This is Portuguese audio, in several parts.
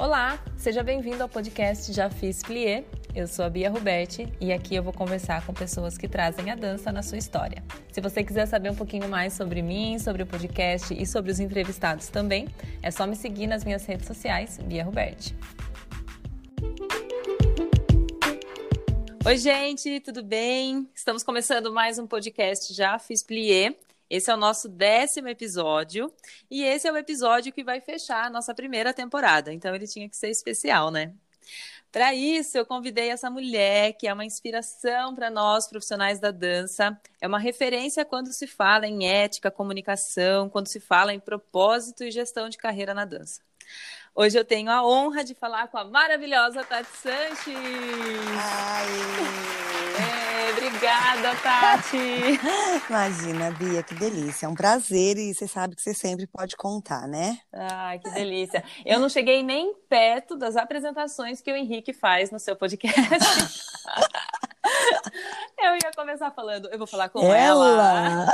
Olá, seja bem-vindo ao podcast Já Fiz Plié. Eu sou a Bia Ruberti e aqui eu vou conversar com pessoas que trazem a dança na sua história. Se você quiser saber um pouquinho mais sobre mim, sobre o podcast e sobre os entrevistados também, é só me seguir nas minhas redes sociais, Bia Ruberti. Oi, gente, tudo bem? Estamos começando mais um podcast Já Fiz Plié. Esse é o nosso décimo episódio e esse é o episódio que vai fechar a nossa primeira temporada. Então ele tinha que ser especial, né? Para isso, eu convidei essa mulher que é uma inspiração para nós profissionais da dança, é uma referência quando se fala em ética, comunicação, quando se fala em propósito e gestão de carreira na dança. Hoje eu tenho a honra de falar com a maravilhosa Tati Sanches. Ai. Obrigada, Tati. Imagina, Bia, que delícia. É um prazer e você sabe que você sempre pode contar, né? Ai, que delícia. Eu não cheguei nem perto das apresentações que o Henrique faz no seu podcast. eu ia começar falando, eu vou falar com ela. ela.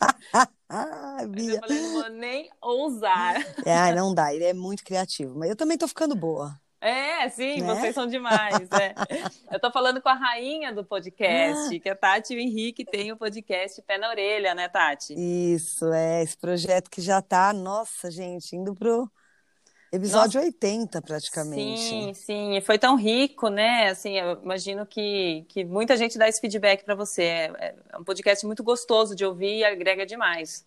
ah, Bia. Eu falei, não vou nem ousar. É, não dá, ele é muito criativo, mas eu também tô ficando boa. É, sim, né? vocês são demais. É. Eu tô falando com a rainha do podcast, ah. que é a Tati e o Henrique tem o podcast Pé na Orelha, né, Tati? Isso, é, esse projeto que já tá, nossa, gente, indo pro Episódio Nossa. 80, praticamente. Sim, sim. E foi tão rico, né? Assim, eu imagino que, que muita gente dá esse feedback para você. É, é, um podcast muito gostoso de ouvir e agrega demais.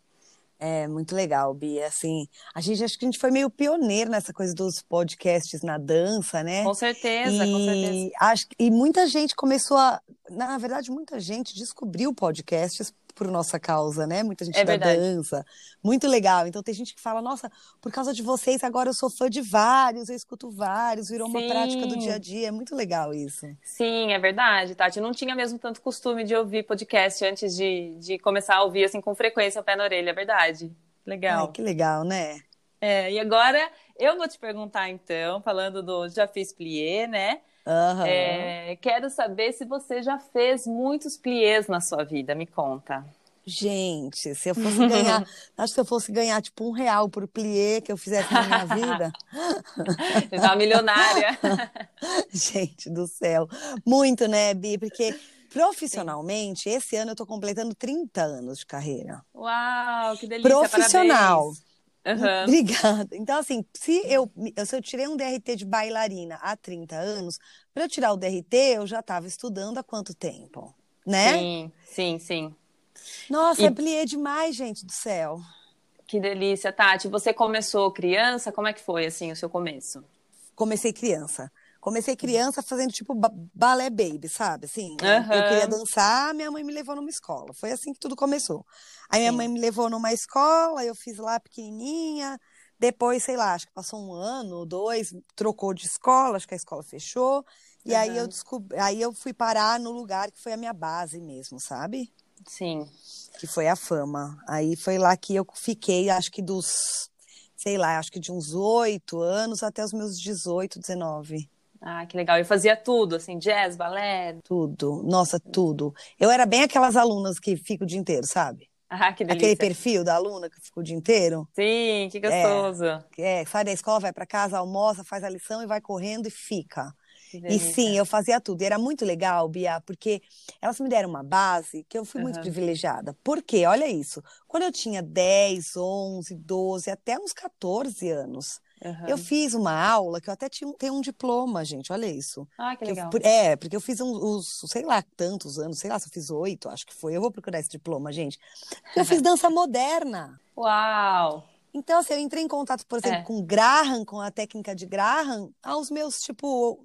É muito legal, Bia. Assim, a gente acho que a gente foi meio pioneiro nessa coisa dos podcasts na dança, né? Com certeza, e, com certeza. Acho, e muita gente começou a. Na verdade, muita gente descobriu podcasts por nossa causa, né? Muita gente é da verdade. dança. Muito legal. Então tem gente que fala, nossa, por causa de vocês, agora eu sou fã de vários, eu escuto vários, virou Sim. uma prática do dia a dia. É muito legal isso. Sim, é verdade, Tati. Eu não tinha mesmo tanto costume de ouvir podcast antes de, de começar a ouvir assim com frequência o pé na orelha, é verdade. Legal. Ai, que legal, né? É, e agora eu vou te perguntar então, falando do Já Fiz Plié, né? Uhum. É, quero saber se você já fez muitos pliés na sua vida, me conta. Gente, se eu fosse ganhar, acho que se eu fosse ganhar tipo um real por plié que eu fizesse na minha vida. Você tá milionária. Gente do céu. Muito, né, Bi? Porque profissionalmente, Sim. esse ano eu tô completando 30 anos de carreira. Uau, que delícia. Profissional. Parabéns. Uhum. Obrigada. Então, assim, se eu, se eu tirei um DRT de bailarina há 30 anos, para eu tirar o DRT, eu já estava estudando há quanto tempo? Né? Sim, sim, sim. Nossa, e... plié demais, gente do céu. Que delícia, Tati. Você começou criança? Como é que foi, assim, o seu começo? Comecei criança. Comecei criança fazendo tipo balé baby, sabe? Assim, uhum. eu queria dançar, minha mãe me levou numa escola. Foi assim que tudo começou. Aí minha Sim. mãe me levou numa escola, eu fiz lá pequenininha. Depois, sei lá, acho que passou um ano, dois, trocou de escola, acho que a escola fechou. E uhum. aí eu descobri, aí eu fui parar no lugar que foi a minha base mesmo, sabe? Sim. Que foi a fama. Aí foi lá que eu fiquei, acho que dos, sei lá, acho que de uns oito anos até os meus 18, 19. Ah, que legal. Eu fazia tudo, assim, jazz, balé. Tudo. Nossa, tudo. Eu era bem aquelas alunas que ficam o dia inteiro, sabe? Ah, que delícia. Aquele perfil da aluna que fica o dia inteiro. Sim, que gostoso. É, é sai da escola, vai para casa, almoça, faz a lição e vai correndo e fica. E sim, eu fazia tudo. E era muito legal, Bia, porque elas me deram uma base que eu fui uhum. muito privilegiada. Por quê? Olha isso. Quando eu tinha 10, 11, 12, até uns 14 anos, Uhum. Eu fiz uma aula que eu até tinha, tenho um diploma, gente, olha isso. Ah, que legal. Eu, é, porque eu fiz uns, sei lá, tantos anos, sei lá se eu fiz oito, acho que foi. Eu vou procurar esse diploma, gente. Eu fiz dança moderna. Uau! Então, assim, eu entrei em contato, por exemplo, é. com Graham, com a técnica de Graham, aos meus, tipo,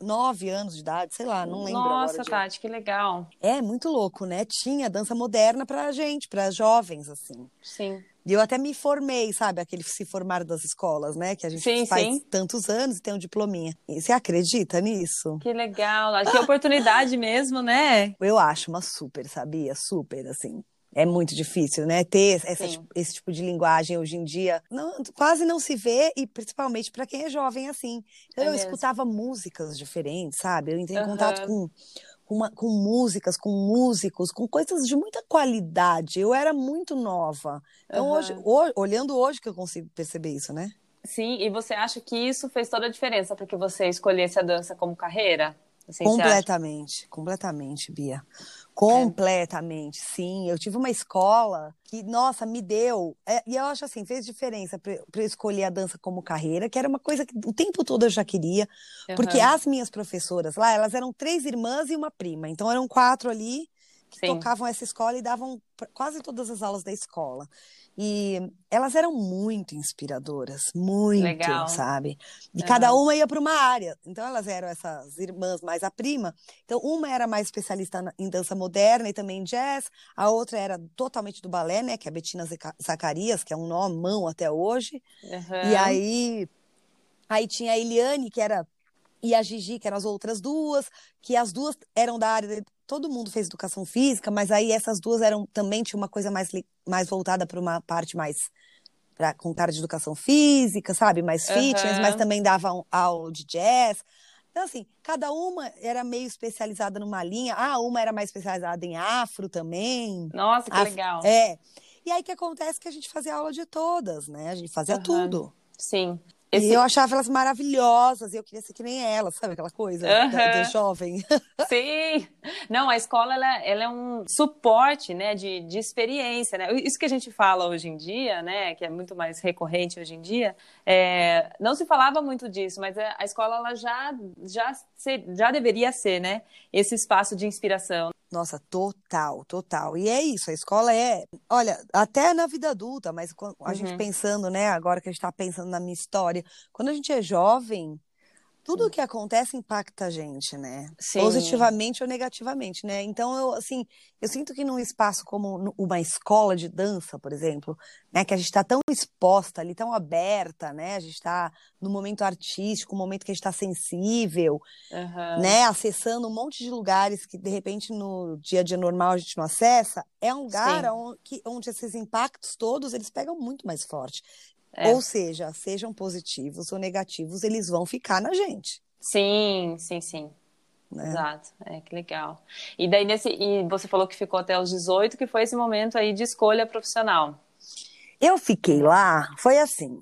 nove anos de idade, sei lá, não lembro Nossa. Tati, que legal. É, muito louco, né? Tinha dança moderna pra gente, pra jovens, assim. Sim. E eu até me formei, sabe? Aquele se formar das escolas, né? Que a gente sim, faz sim. tantos anos e tem um diplominha. E você acredita nisso? Que legal. Que oportunidade mesmo, né? Eu acho uma super, sabia? Super, assim. É muito difícil, né? Ter essa, esse tipo de linguagem hoje em dia. Não, quase não se vê, e principalmente para quem é jovem assim. Então, é eu mesmo. escutava músicas diferentes, sabe? Eu entrei em uhum. contato com com, uma, com músicas, com músicos, com coisas de muita qualidade. Eu era muito nova. Então, uhum. hoje, o, olhando hoje que eu consigo perceber isso, né? Sim, e você acha que isso fez toda a diferença para que você escolhesse a dança como carreira? Assim, completamente, completamente, Bia. Completamente, é. sim. Eu tive uma escola que, nossa, me deu. É, e eu acho assim, fez diferença para eu escolher a dança como carreira, que era uma coisa que o tempo todo eu já queria. Uhum. Porque as minhas professoras lá, elas eram três irmãs e uma prima. Então eram quatro ali que sim. tocavam essa escola e davam quase todas as aulas da escola. E elas eram muito inspiradoras, muito, Legal. sabe? E uhum. cada uma ia para uma área. Então elas eram essas irmãs mais a prima. Então uma era mais especialista em dança moderna e também jazz, a outra era totalmente do balé, né, que é a Bettina Zacarias, que é um nó mão até hoje. Uhum. E aí aí tinha a Eliane, que era e a Gigi, que eram as outras duas, que as duas eram da área todo mundo fez educação física, mas aí essas duas eram também tinha uma coisa mais, mais voltada para uma parte mais para contar de educação física, sabe, mais fitness, uhum. mas também davam aula de jazz. Então assim, cada uma era meio especializada numa linha. Ah, uma era mais especializada em afro também. Nossa, que afro, legal. É. E aí que acontece que a gente fazia aula de todas, né? A gente fazia uhum. tudo. Sim. Esse... E eu achava elas maravilhosas, e eu queria ser que nem elas, sabe aquela coisa uhum. da, jovem? Sim! Não, a escola ela, ela é um suporte né, de, de experiência, né? Isso que a gente fala hoje em dia, né? Que é muito mais recorrente hoje em dia, é... não se falava muito disso, mas a escola ela já, já, já deveria ser, né? Esse espaço de inspiração. Nossa, total, total. E é isso, a escola é, olha, até na vida adulta, mas a uhum. gente pensando, né, agora que a gente está pensando na minha história, quando a gente é jovem, tudo o que acontece impacta a gente, né? Sim. Positivamente ou negativamente, né? Então, eu, assim, eu sinto que num espaço como uma escola de dança, por exemplo, né, que a gente está tão exposta ali, tão aberta, né? A gente está no momento artístico, um momento que a gente está sensível, uhum. né? Acessando um monte de lugares que, de repente, no dia a dia normal a gente não acessa. É um lugar onde, onde esses impactos todos, eles pegam muito mais forte. É. Ou seja, sejam positivos ou negativos, eles vão ficar na gente. Sim, sim, sim. Né? Exato, é que legal. E daí nesse, e você falou que ficou até os 18, que foi esse momento aí de escolha profissional. Eu fiquei lá, foi assim.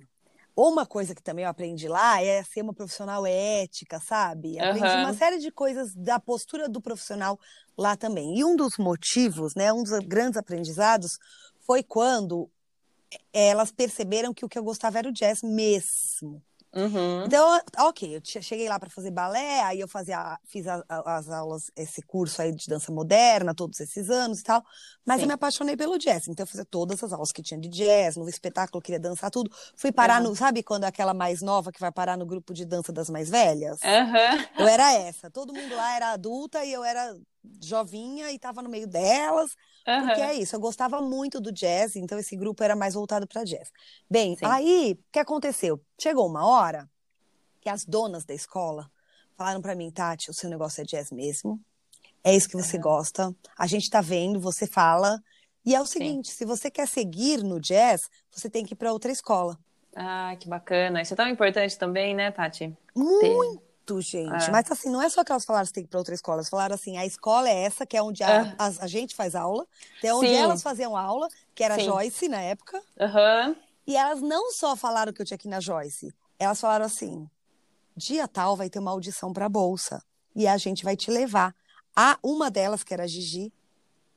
Uma coisa que também eu aprendi lá é ser uma profissional ética, sabe? Aprendi uhum. uma série de coisas da postura do profissional lá também. E um dos motivos, né, um dos grandes aprendizados foi quando elas perceberam que o que eu gostava era o jazz mesmo. Uhum. Então, ok, eu cheguei lá para fazer balé, aí eu fazia, fiz a, a, as aulas, esse curso aí de dança moderna, todos esses anos e tal, mas Sim. eu me apaixonei pelo jazz, então eu fazia todas as aulas que tinha de jazz, no espetáculo, queria dançar tudo. Fui parar uhum. no, sabe quando aquela mais nova que vai parar no grupo de dança das mais velhas? Uhum. Eu era essa, todo mundo lá era adulta e eu era jovinha e tava no meio delas, Uhum. Porque é isso, eu gostava muito do jazz, então esse grupo era mais voltado para jazz. Bem, Sim. aí o que aconteceu? Chegou uma hora que as donas da escola falaram para mim, Tati, o seu negócio é jazz mesmo. É isso que você uhum. gosta. A gente tá vendo, você fala. E é o seguinte, Sim. se você quer seguir no jazz, você tem que ir para outra escola. Ah, que bacana. Isso é tão importante também, né, Tati? Muito muito, gente. É. Mas assim, não é só que elas falaram que tem que ir para outra escola. Elas falaram assim: a escola é essa, que é onde a, é. a, a gente faz aula, que é onde Sim. elas faziam aula, que era Sim. Joyce na época. Uhum. E elas não só falaram que eu tinha que ir na Joyce, elas falaram assim: dia tal vai ter uma audição para bolsa e a gente vai te levar. A uma delas, que era a Gigi,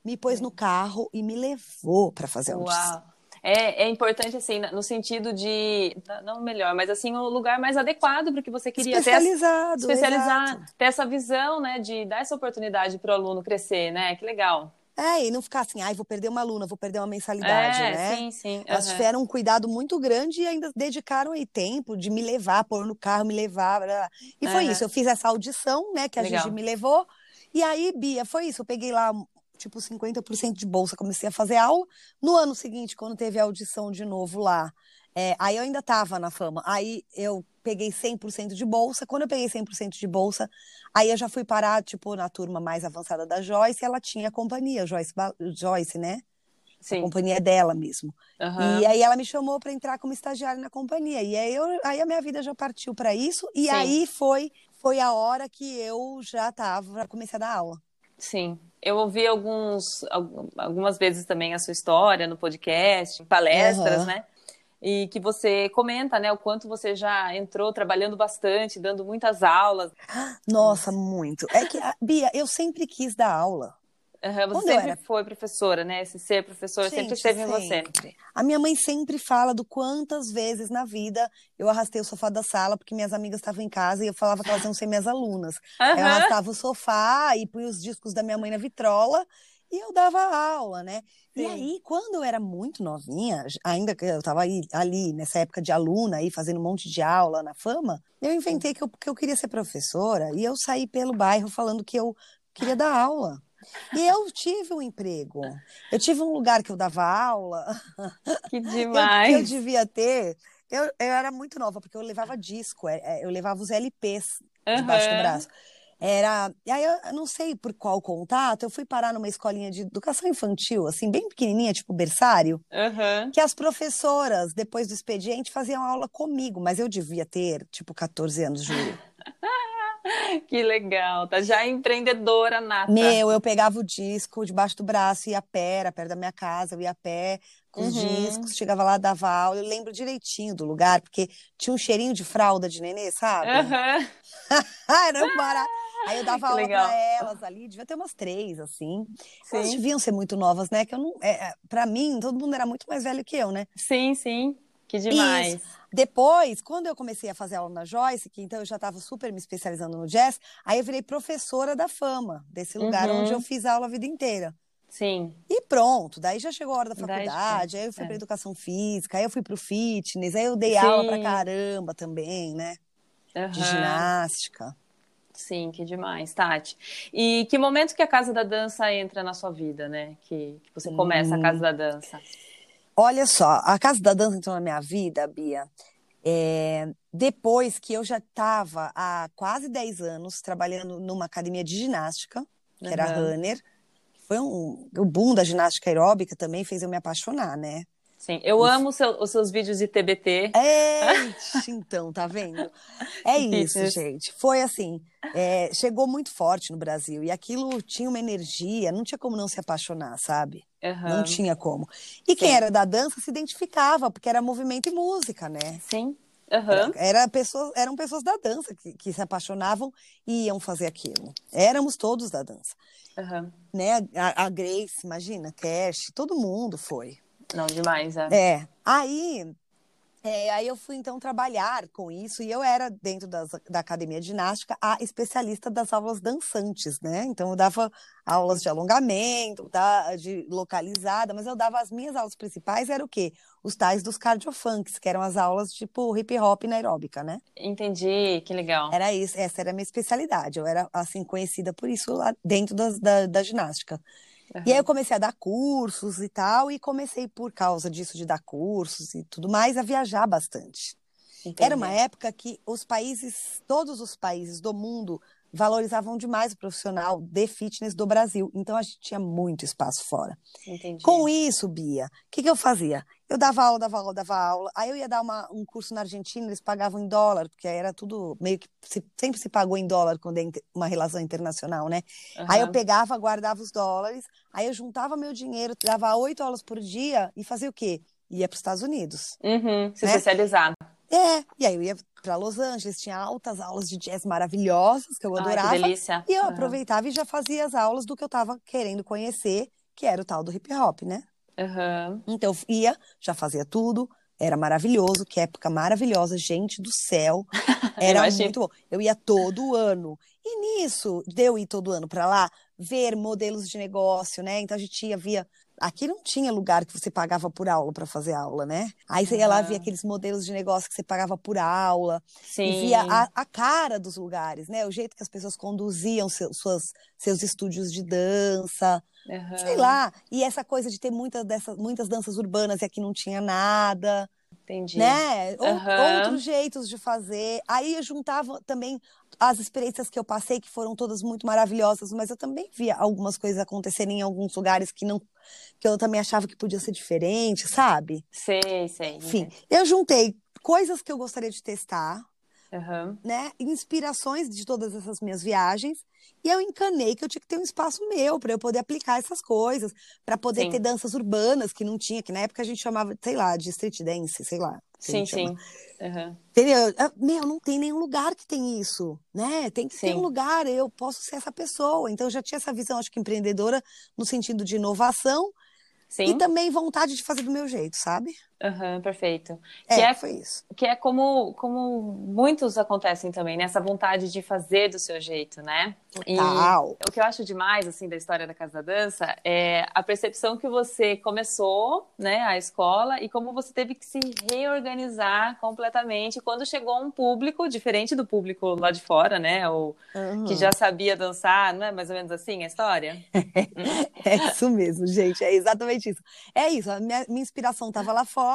me pôs no carro e me levou para fazer a audição. Uau. É, é importante, assim, no sentido de. Não melhor, mas assim, o um lugar mais adequado para o que você queria. Especializado. Ter, especializar, ter essa visão, né, de dar essa oportunidade para o aluno crescer, né? Que legal. É, e não ficar assim, ai, vou perder uma aluna, vou perder uma mensalidade, é, né? Sim, sim. Uhum. Elas tiveram um cuidado muito grande e ainda dedicaram aí tempo de me levar, pôr no carro, me levar. Blá. E foi isso, eu fiz essa audição, né, que a Legal. Gigi me levou. E aí, Bia, foi isso. Eu peguei lá tipo 50% de bolsa, comecei a fazer aula. No ano seguinte, quando teve a audição de novo lá, é, aí eu ainda estava na fama. Aí eu peguei 100% de bolsa. Quando eu peguei 100% de bolsa, aí eu já fui parar, tipo, na turma mais avançada da Joyce, ela tinha companhia, Joyce, Joyce né? Sim. A companhia dela mesmo. Uhum. E aí ela me chamou para entrar como estagiária na companhia. E aí, eu, aí a minha vida já partiu para isso. E Sim. aí foi, foi a hora que eu já estava, comecei a dar aula. Sim. Eu ouvi alguns, algumas vezes também a sua história no podcast, em palestras, uhum. né? e que você comenta, né, o quanto você já entrou trabalhando bastante, dando muitas aulas. Nossa, muito. É que, Bia, eu sempre quis dar aula. Uhum, você sempre era... foi professora, né? Esse ser professora Gente, sempre esteve em você. A minha mãe sempre fala do quantas vezes na vida eu arrastei o sofá da sala porque minhas amigas estavam em casa e eu falava que elas iam ser minhas alunas. Uhum. Eu arrastava o sofá e punha os discos da minha mãe na vitrola e eu dava aula, né? Sim. E aí, quando eu era muito novinha, ainda que eu estava ali, nessa época de aluna, aí, fazendo um monte de aula na fama, eu inventei que eu, que eu queria ser professora e eu saí pelo bairro falando que eu queria dar aula. E eu tive um emprego. Eu tive um lugar que eu dava aula. Que demais. Eu, eu devia ter. Eu, eu era muito nova, porque eu levava disco, é, é, eu levava os LPs debaixo do braço. Era. E aí eu não sei por qual contato, eu fui parar numa escolinha de educação infantil, assim, bem pequenininha, tipo berçário, uhum. que as professoras, depois do expediente, faziam aula comigo, mas eu devia ter, tipo, 14 anos, juro. Que legal, tá já empreendedora nata. Meu, eu pegava o disco debaixo do braço, ia a pé, era perto da minha casa, eu ia a pé com os uhum. discos, chegava lá, dava aula. Eu lembro direitinho do lugar, porque tinha um cheirinho de fralda de nenê, sabe? Uhum. era barato. Aí eu dava aula para elas ali, devia ter umas três, assim. Sim. Elas deviam ser muito novas, né? Que eu não. É, é para mim, todo mundo era muito mais velho que eu, né? Sim, sim. Que demais. Isso. Depois, quando eu comecei a fazer aula na Joyce, que então eu já estava super me especializando no jazz, aí eu virei professora da fama, desse lugar uhum. onde eu fiz aula a vida inteira. Sim. E pronto, daí já chegou a hora da faculdade, aí eu fui é. para educação física, aí eu fui para o fitness, aí eu dei Sim. aula para caramba também, né? Uhum. De ginástica. Sim, que demais, Tati. E que momento que a Casa da Dança entra na sua vida, né? Que, que você começa hum. a Casa da Dança? Olha só, a Casa da Dança entrou na minha vida, Bia, é, depois que eu já estava há quase 10 anos trabalhando numa academia de ginástica, que uhum. era Runner. Foi um, o boom da ginástica aeróbica também fez eu me apaixonar, né? Sim, eu isso. amo seu, os seus vídeos de TBT. É, então, tá vendo? É isso, gente. Foi assim, é, chegou muito forte no Brasil e aquilo tinha uma energia, não tinha como não se apaixonar, sabe? Uhum. Não tinha como. E quem era da dança se identificava, porque era movimento e música, né? Sim. Uhum. Era, era pessoas, eram pessoas da dança que, que, se apaixonavam e iam fazer aquilo. Éramos todos da dança. Uhum. Né? A, a, Grace, imagina, Cash, todo mundo foi. Não, demais, é. É. Aí é, aí eu fui então trabalhar com isso e eu era dentro das, da academia de ginástica a especialista das aulas dançantes, né? Então eu dava aulas de alongamento, tá, de localizada, mas eu dava as minhas aulas principais era o quê? Os tais dos cardiofunks, que eram as aulas tipo hip hop na aeróbica, né? Entendi, que legal. Era isso, essa era a minha especialidade. Eu era assim conhecida por isso lá dentro das, da, da ginástica. Uhum. E aí eu comecei a dar cursos e tal, e comecei, por causa disso de dar cursos e tudo mais, a viajar bastante. Entendi. Era uma época que os países, todos os países do mundo, valorizavam demais o profissional de fitness do Brasil. Então a gente tinha muito espaço fora. Entendi. Com isso, Bia, o que, que eu fazia? Eu dava aula, dava aula, dava aula. Aí eu ia dar uma, um curso na Argentina, eles pagavam em dólar, porque era tudo meio que se, sempre se pagou em dólar quando é uma relação internacional, né? Uhum. Aí eu pegava, guardava os dólares, aí eu juntava meu dinheiro, dava oito aulas por dia e fazia o quê? Ia para os Estados Unidos. Uhum, se né? especializar. É, e aí eu ia para Los Angeles, tinha altas aulas de jazz maravilhosas que eu adorava. Ai, que delícia. E eu uhum. aproveitava e já fazia as aulas do que eu estava querendo conhecer, que era o tal do hip hop, né? Uhum. Então eu ia, já fazia tudo, era maravilhoso, que época maravilhosa, gente do céu. Era muito bom. Eu ia todo ano. E nisso, de eu ir todo ano para lá, ver modelos de negócio, né? Então a gente ia, via. Aqui não tinha lugar que você pagava por aula para fazer aula, né? Aí você ia lá, via aqueles modelos de negócio que você pagava por aula. Sim. E via a, a cara dos lugares, né? O jeito que as pessoas conduziam seu, suas, seus estúdios de dança. Uhum. Sei lá. E essa coisa de ter muitas dessas, muitas danças urbanas e aqui não tinha nada. Entendi. Né? Uhum. Outros jeitos de fazer. Aí eu juntava também as experiências que eu passei, que foram todas muito maravilhosas, mas eu também via algumas coisas acontecerem em alguns lugares que não que eu também achava que podia ser diferente, sabe? Sei, sei. Enfim, eu juntei coisas que eu gostaria de testar uhum. né, inspirações de todas essas minhas viagens. E eu encanei que eu tinha que ter um espaço meu para eu poder aplicar essas coisas, para poder sim. ter danças urbanas que não tinha, que na época a gente chamava, sei lá, de street dance, sei lá. Sim, sim. Uhum. Entendeu? Ah, meu, não tem nenhum lugar que tem isso, né? Tem que sim. ter um lugar, eu posso ser essa pessoa. Então eu já tinha essa visão, acho que empreendedora, no sentido de inovação, Sim. E também vontade de fazer do meu jeito, sabe? Uhum, perfeito. É, que é, foi isso. Que é como, como muitos acontecem também, nessa né? vontade de fazer do seu jeito, né? Total. E o que eu acho demais, assim, da história da Casa da Dança é a percepção que você começou, né, a escola e como você teve que se reorganizar completamente quando chegou um público diferente do público lá de fora, né? Ou uhum. que já sabia dançar, não é mais ou menos assim a história? é isso mesmo, gente, é exatamente isso. É isso, a minha, minha inspiração estava lá fora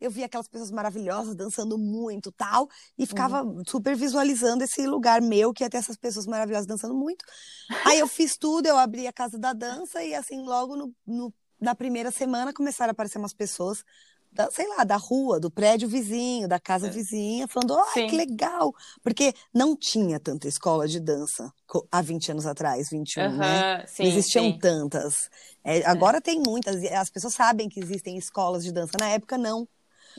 eu via aquelas pessoas maravilhosas dançando muito tal, e ficava uhum. super visualizando esse lugar meu que ia ter essas pessoas maravilhosas dançando muito. Aí eu fiz tudo, eu abri a casa da dança e assim, logo no, no na primeira semana começaram a aparecer umas pessoas da, sei lá, da rua, do prédio vizinho, da casa é. vizinha, falando, ai, que legal! Porque não tinha tanta escola de dança há 20 anos atrás, 21, uhum, né? Sim, não existiam sim. tantas. É, é, agora é. tem muitas, as pessoas sabem que existem escolas de dança, na época não.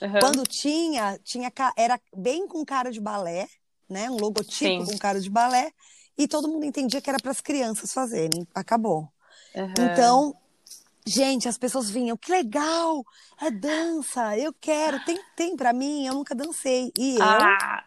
Uhum. Quando tinha, tinha, era bem com cara de balé, né? Um logotipo sim. com cara de balé, e todo mundo entendia que era para as crianças fazerem. Acabou. Uhum. Então, Gente, as pessoas vinham, que legal, é dança, eu quero, tem, tem para mim, eu nunca dancei. E eu, ah,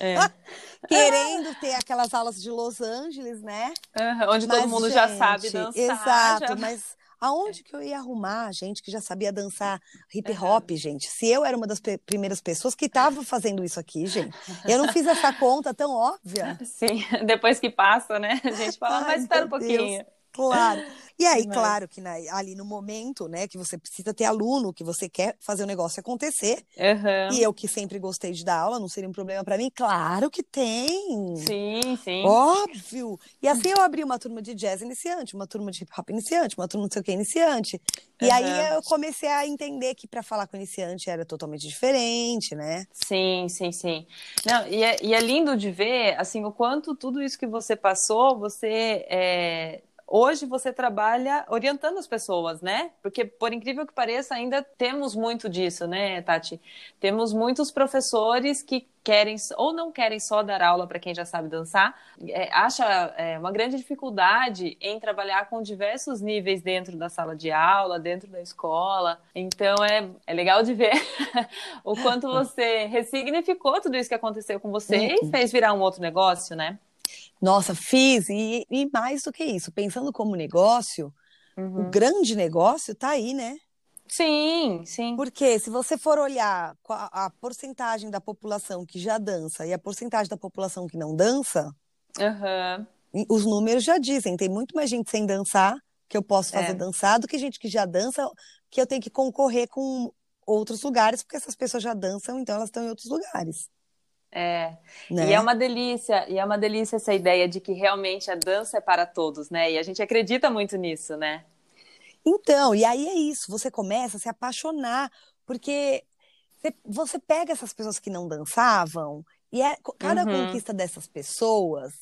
é. querendo ter aquelas aulas de Los Angeles, né? Uhum, onde mas, todo mundo gente, já sabe dançar. Exato, já... mas aonde que eu ia arrumar gente que já sabia dançar hip hop, uhum. gente? Se eu era uma das primeiras pessoas que estava fazendo isso aqui, gente. Eu não fiz essa conta tão óbvia. Sim, depois que passa, né? A gente fala, Ai, mas espera um pouquinho. Deus. Claro. E aí, Mas... claro que na, ali no momento, né, que você precisa ter aluno, que você quer fazer o negócio acontecer. Uhum. E eu que sempre gostei de dar aula, não seria um problema para mim? Claro que tem. Sim, sim. Óbvio. E assim eu abri uma turma de jazz iniciante, uma turma de hip hop iniciante, uma turma não sei o que iniciante. E uhum. aí eu comecei a entender que para falar com iniciante era totalmente diferente, né? Sim, sim, sim. Não, e é, e é lindo de ver, assim, o quanto tudo isso que você passou, você é hoje você trabalha orientando as pessoas, né? Porque, por incrível que pareça, ainda temos muito disso, né, Tati? Temos muitos professores que querem ou não querem só dar aula para quem já sabe dançar, é, acha é, uma grande dificuldade em trabalhar com diversos níveis dentro da sala de aula, dentro da escola. Então é, é legal de ver o quanto você ressignificou tudo isso que aconteceu com você e uhum. fez virar um outro negócio, né? Nossa, fiz, e, e mais do que isso, pensando como negócio, uhum. o grande negócio está aí, né? Sim, sim. Porque se você for olhar a, a, porcentagem da população que já dança e a porcentagem da população que não dança, uhum. os números já dizem, tem muito mais gente sem dançar que eu posso fazer é. dançar do que gente que já dança, que eu tenho que concorrer com outros lugares, porque essas pessoas já dançam, então elas estão em outros lugares. É. Né? E é uma delícia, e é uma delícia essa ideia de que realmente a dança é para todos, né? E a gente acredita muito nisso, né? Então, e aí é isso, você começa a se apaixonar, porque você pega essas pessoas que não dançavam, e é, cada uhum. conquista dessas pessoas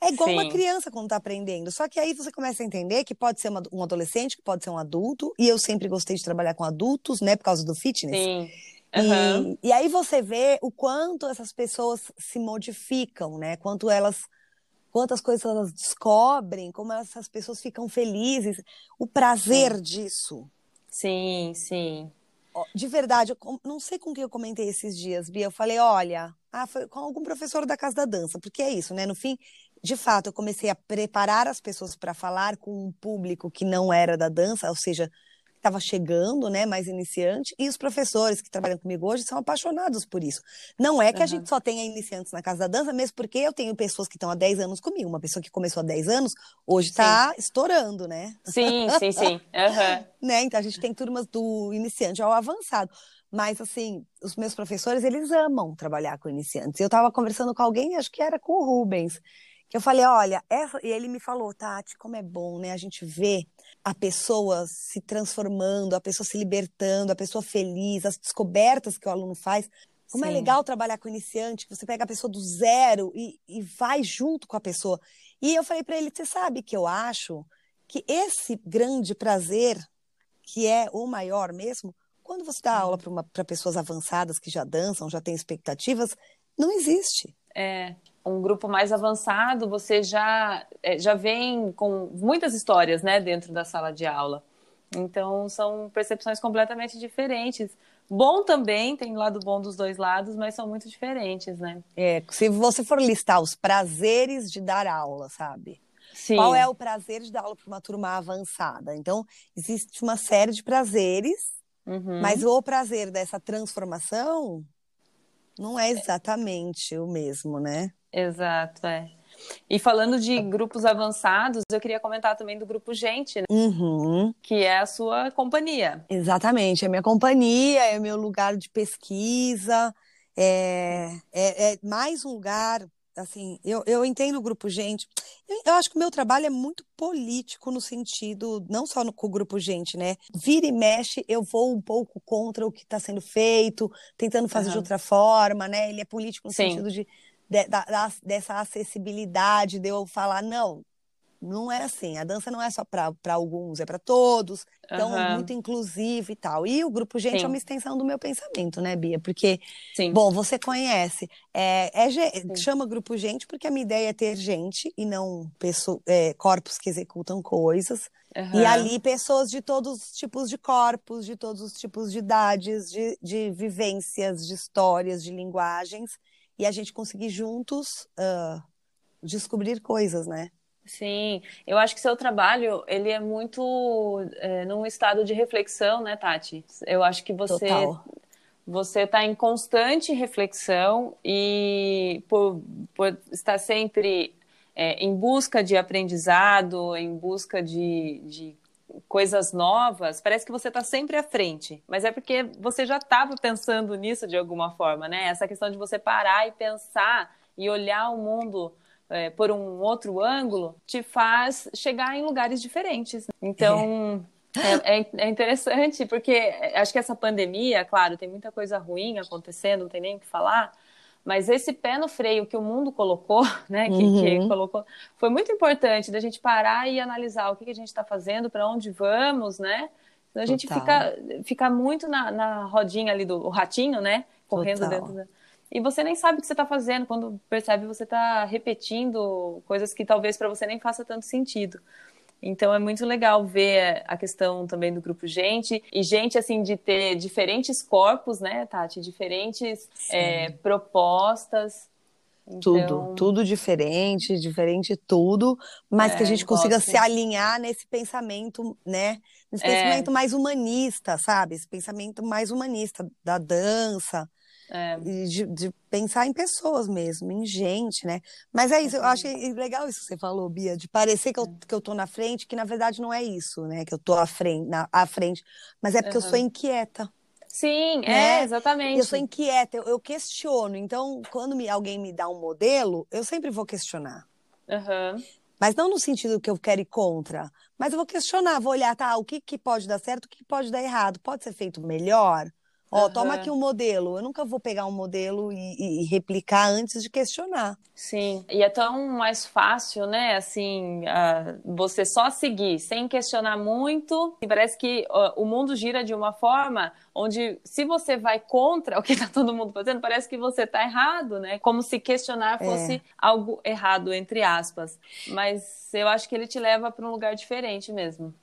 é igual Sim. uma criança quando está aprendendo. Só que aí você começa a entender que pode ser uma, um adolescente, que pode ser um adulto, e eu sempre gostei de trabalhar com adultos, né, por causa do fitness. Sim. Uhum. E, e aí você vê o quanto essas pessoas se modificam, né? Quanto elas quantas coisas elas descobrem, como essas pessoas ficam felizes, o prazer sim. disso. Sim, sim. De verdade, eu não sei com quem eu comentei esses dias, Bia. Eu falei, olha, ah, foi com algum professor da Casa da Dança, porque é isso, né? No fim, de fato, eu comecei a preparar as pessoas para falar com um público que não era da dança, ou seja, estava chegando, né, mais iniciante, e os professores que trabalham comigo hoje são apaixonados por isso. Não é que uhum. a gente só tenha iniciantes na Casa da Dança, mesmo porque eu tenho pessoas que estão há 10 anos comigo. Uma pessoa que começou há 10 anos, hoje está estourando, né? Sim, sim, sim. Uhum. né? Então a gente tem turmas do iniciante ao avançado. Mas, assim, os meus professores, eles amam trabalhar com iniciantes. Eu estava conversando com alguém, acho que era com o Rubens, que eu falei, olha, essa... e ele me falou, Tati, como é bom, né? A gente vê a pessoa se transformando, a pessoa se libertando, a pessoa feliz, as descobertas que o aluno faz Como é Sim. é legal trabalhar com iniciante, que você pega a pessoa do zero e, e vai junto com a pessoa. E eu falei para ele: você sabe que eu acho que esse grande prazer, que é o maior mesmo, quando você dá aula para pessoas avançadas que já dançam, já têm expectativas, não existe. É, um grupo mais avançado, você já, é, já vem com muitas histórias né, dentro da sala de aula. Então, são percepções completamente diferentes. Bom também, tem lado bom dos dois lados, mas são muito diferentes, né? É, se você for listar os prazeres de dar aula, sabe? Sim. Qual é o prazer de dar aula para uma turma avançada? Então, existe uma série de prazeres, uhum. mas o prazer dessa transformação não é exatamente o mesmo, né? Exato, é. E falando de grupos avançados, eu queria comentar também do grupo Gente, né? uhum. que é a sua companhia. Exatamente, é minha companhia, é meu lugar de pesquisa, é, é, é mais um lugar assim, eu, eu entendo o grupo Gente. Eu, acho que o meu trabalho é muito político no sentido, não só no, com o grupo Gente, né? Vira e mexe, eu vou um pouco contra o que está sendo feito, tentando fazer uhum. de outra forma, né? Ele é político no Sim. sentido de, de da, dessa acessibilidade, de eu falar, não, não é assim. A dança não é só para alguns, é para todos. Então, uhum. muito inclusivo e tal. E o grupo Gente Sim. é uma extensão do meu pensamento, né, Bia? Porque, Sim. bom, você conhece. É, é chama grupo Gente porque a minha ideia é ter gente e não pessoa, é, corpos que executam coisas. Uhum. E ali, pessoas de todos os tipos de corpos, de todos os tipos de idades, de, de vivências, de histórias, de linguagens. E a gente conseguir juntos uh, descobrir coisas, né? Sim, eu acho que seu trabalho ele é muito é, num estado de reflexão, né, Tati? Eu acho que você Total. você está em constante reflexão e por, por estar sempre é, em busca de aprendizado, em busca de, de coisas novas, parece que você está sempre à frente. Mas é porque você já estava pensando nisso de alguma forma, né? Essa questão de você parar e pensar e olhar o mundo é, por um outro ângulo, te faz chegar em lugares diferentes. Então. É, é, é, interessante, porque acho que essa pandemia, claro, tem muita coisa ruim acontecendo, não tem nem o que falar, mas esse pé no freio que o mundo colocou, né, que, uhum. que colocou, foi muito importante da gente parar e analisar o que, que a gente está fazendo, para onde vamos, né? Então a gente fica, fica muito na, na rodinha ali do ratinho, né? Correndo Total. dentro da e você nem sabe o que você está fazendo. Quando percebe, você está repetindo coisas que talvez para você nem faça tanto sentido. Então é muito legal ver a questão também do grupo gente e gente assim de ter diferentes corpos, né, Tati? Diferentes é, propostas. Então... Tudo, tudo diferente, diferente tudo, mas é, que a gente consiga gosto. se alinhar nesse pensamento, né? Nesse é. pensamento mais humanista, sabe? Esse pensamento mais humanista da dança, é. De, de, pensar em pessoas mesmo, em gente, né? Mas é isso, eu achei legal isso que você falou, Bia, de parecer que eu, é. que eu tô na frente, que na verdade não é isso, né? Que eu tô à frente, na, à frente mas é porque uhum. eu sou inquieta. Sim, né? é, exatamente. Eu sou inquieta, eu, eu questiono. Então, quando me, alguém me dá um modelo, eu sempre vou questionar. Uhum. Mas não no sentido que eu quero ir contra, mas eu vou questionar, vou olhar, tá, o que, que pode dar certo, o que pode dar errado, pode ser feito melhor? Ó, uhum. toma aqui um modelo. Eu nunca vou pegar um modelo e, e, replicar antes de questionar. Sim, e é tão mais fácil, né? Assim, uh, você só seguir sem questionar muito. E parece que uh, o mundo gira de uma forma onde, se você vai contra o que está todo mundo fazendo, parece que você está errado, né? Como se questionar é. fosse é. algo errado, entre aspas. Mas eu acho que ele te leva para um lugar diferente mesmo.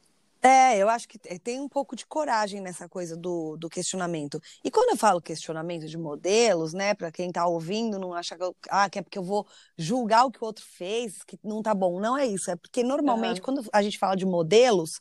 É, eu acho que tem um pouco de coragem nessa coisa do, do questionamento. E quando eu falo questionamento de modelos, né, para quem está ouvindo, não acha que, eu, ah, que é porque eu vou julgar o que o outro fez, que não tá bom. Não é isso. É porque normalmente, uhum. quando a gente fala de modelos,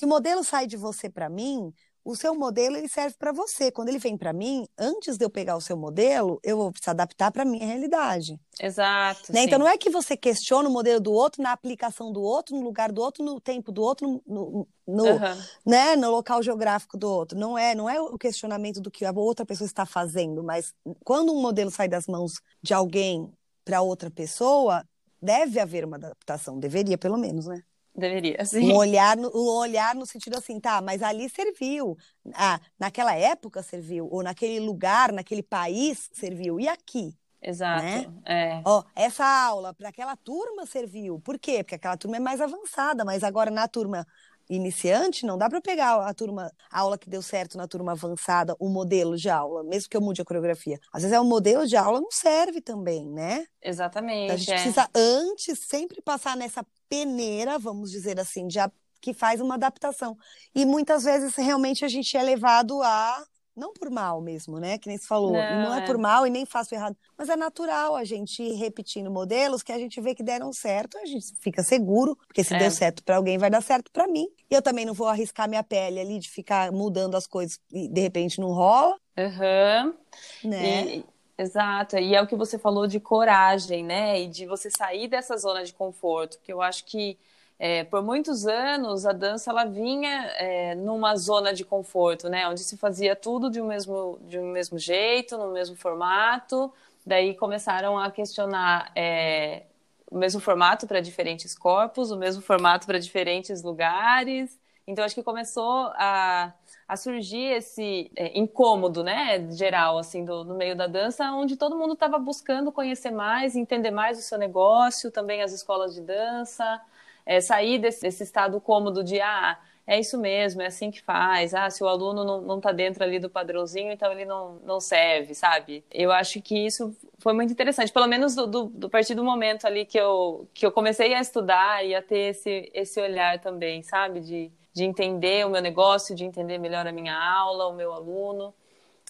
se o modelo sai de você para mim, o seu modelo ele serve para você. Quando ele vem para mim, antes de eu pegar o seu modelo, eu vou se adaptar para minha realidade. Exato. Né? Então não é que você questiona o modelo do outro na aplicação do outro, no lugar do outro, no tempo do outro, no, no, uhum. né, no local geográfico do outro. Não é, não é o questionamento do que a outra pessoa está fazendo, mas quando um modelo sai das mãos de alguém para outra pessoa, deve haver uma adaptação, deveria pelo menos, né? Deveria, sim. Um olhar, no, um olhar no sentido assim, tá, mas ali serviu. Ah, naquela época serviu, ou naquele lugar, naquele país serviu. E aqui? Exato. Né? É. Ó, essa aula para aquela turma serviu. Por quê? Porque aquela turma é mais avançada, mas agora na turma iniciante, não dá para pegar a turma, a aula que deu certo na turma avançada, o modelo de aula, mesmo que eu mude a coreografia. Às vezes é o modelo de aula não serve também, né? Exatamente. Então, a gente é. precisa antes sempre passar nessa peneira, vamos dizer assim, de que faz uma adaptação. E muitas vezes realmente a gente é levado a não por mal mesmo, né? Que nem se falou. Não, não é, é, por mal e nem faço errado. Mas é natural a gente ir repetindo modelos que a gente vê que deram certo, a gente fica seguro, porque se é. deu certo para alguém, vai dar certo para mim. E eu também não vou arriscar minha pele ali de ficar mudando as coisas e de repente não rola. Aham. Uhum. Né? E... Exato, e é o que você falou de coragem, né? E de você sair dessa zona de conforto, que eu acho que é, por muitos anos a dança ela vinha é, numa zona de conforto, né, onde se fazia tudo de um mesmo de um mesmo jeito, no mesmo formato. Daí começaram a questionar é, o mesmo formato para diferentes corpos, o mesmo formato para diferentes lugares. Então acho que começou a, a surgir esse é, incômodo, né, geral assim do, no meio da dança, onde todo mundo estava buscando conhecer mais, entender mais o seu negócio, também as escolas de dança é, sair desse, desse, estado cômodo de, ah, é isso mesmo, é assim que faz, ah, se o aluno não, não tá dentro ali do padrãozinho, então ele não, não serve, sabe? Eu acho que isso foi muito interessante, pelo menos do, do, do partir do momento ali que eu, que eu comecei a estudar e a ter esse, esse olhar também, sabe? De, de entender o meu negócio, de entender melhor a minha aula, o meu aluno.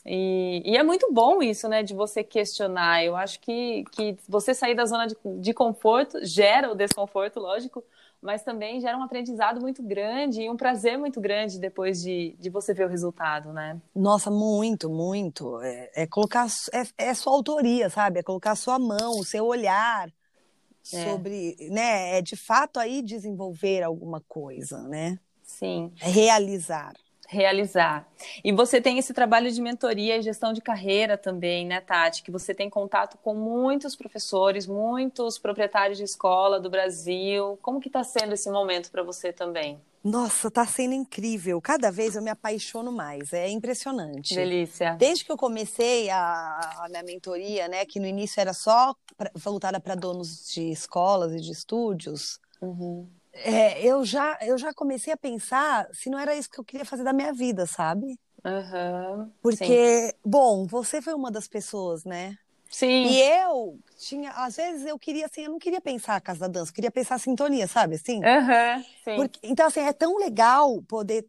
E, e, é muito bom isso, né, de você questionar. Eu acho que, que você sair da zona de, de conforto gera o desconforto, lógico, mas também gera um aprendizado muito grande e um prazer muito grande depois de, de você ver o resultado, né? Nossa, muito, muito. É, é colocar, é, é sua autoria, sabe? É colocar sua mão, o seu olhar é. sobre, né? É de fato aí desenvolver alguma coisa, né? Sim. Realizar realizar. E você tem esse trabalho de mentoria e gestão de carreira também, né, Tati? Que você tem contato com muitos professores, muitos proprietários de escola do Brasil. Como que está sendo esse momento para você também? Nossa, está sendo incrível. Cada vez eu me apaixono mais. É impressionante. Delícia. Desde que eu comecei a, a minha mentoria, né, que no início era só pra, voltada para donos de escolas e de estúdios, uhum é, eu, já, eu já comecei a pensar se não era isso que eu queria fazer da minha vida, sabe? Uhum, Porque, sim. bom, você foi uma das pessoas, né? Sim. E eu tinha, às vezes eu queria assim, eu não queria pensar a casa da dança, eu queria pensar a sintonia, sabe assim? Uhum, sim. Porque, então, assim, é tão legal poder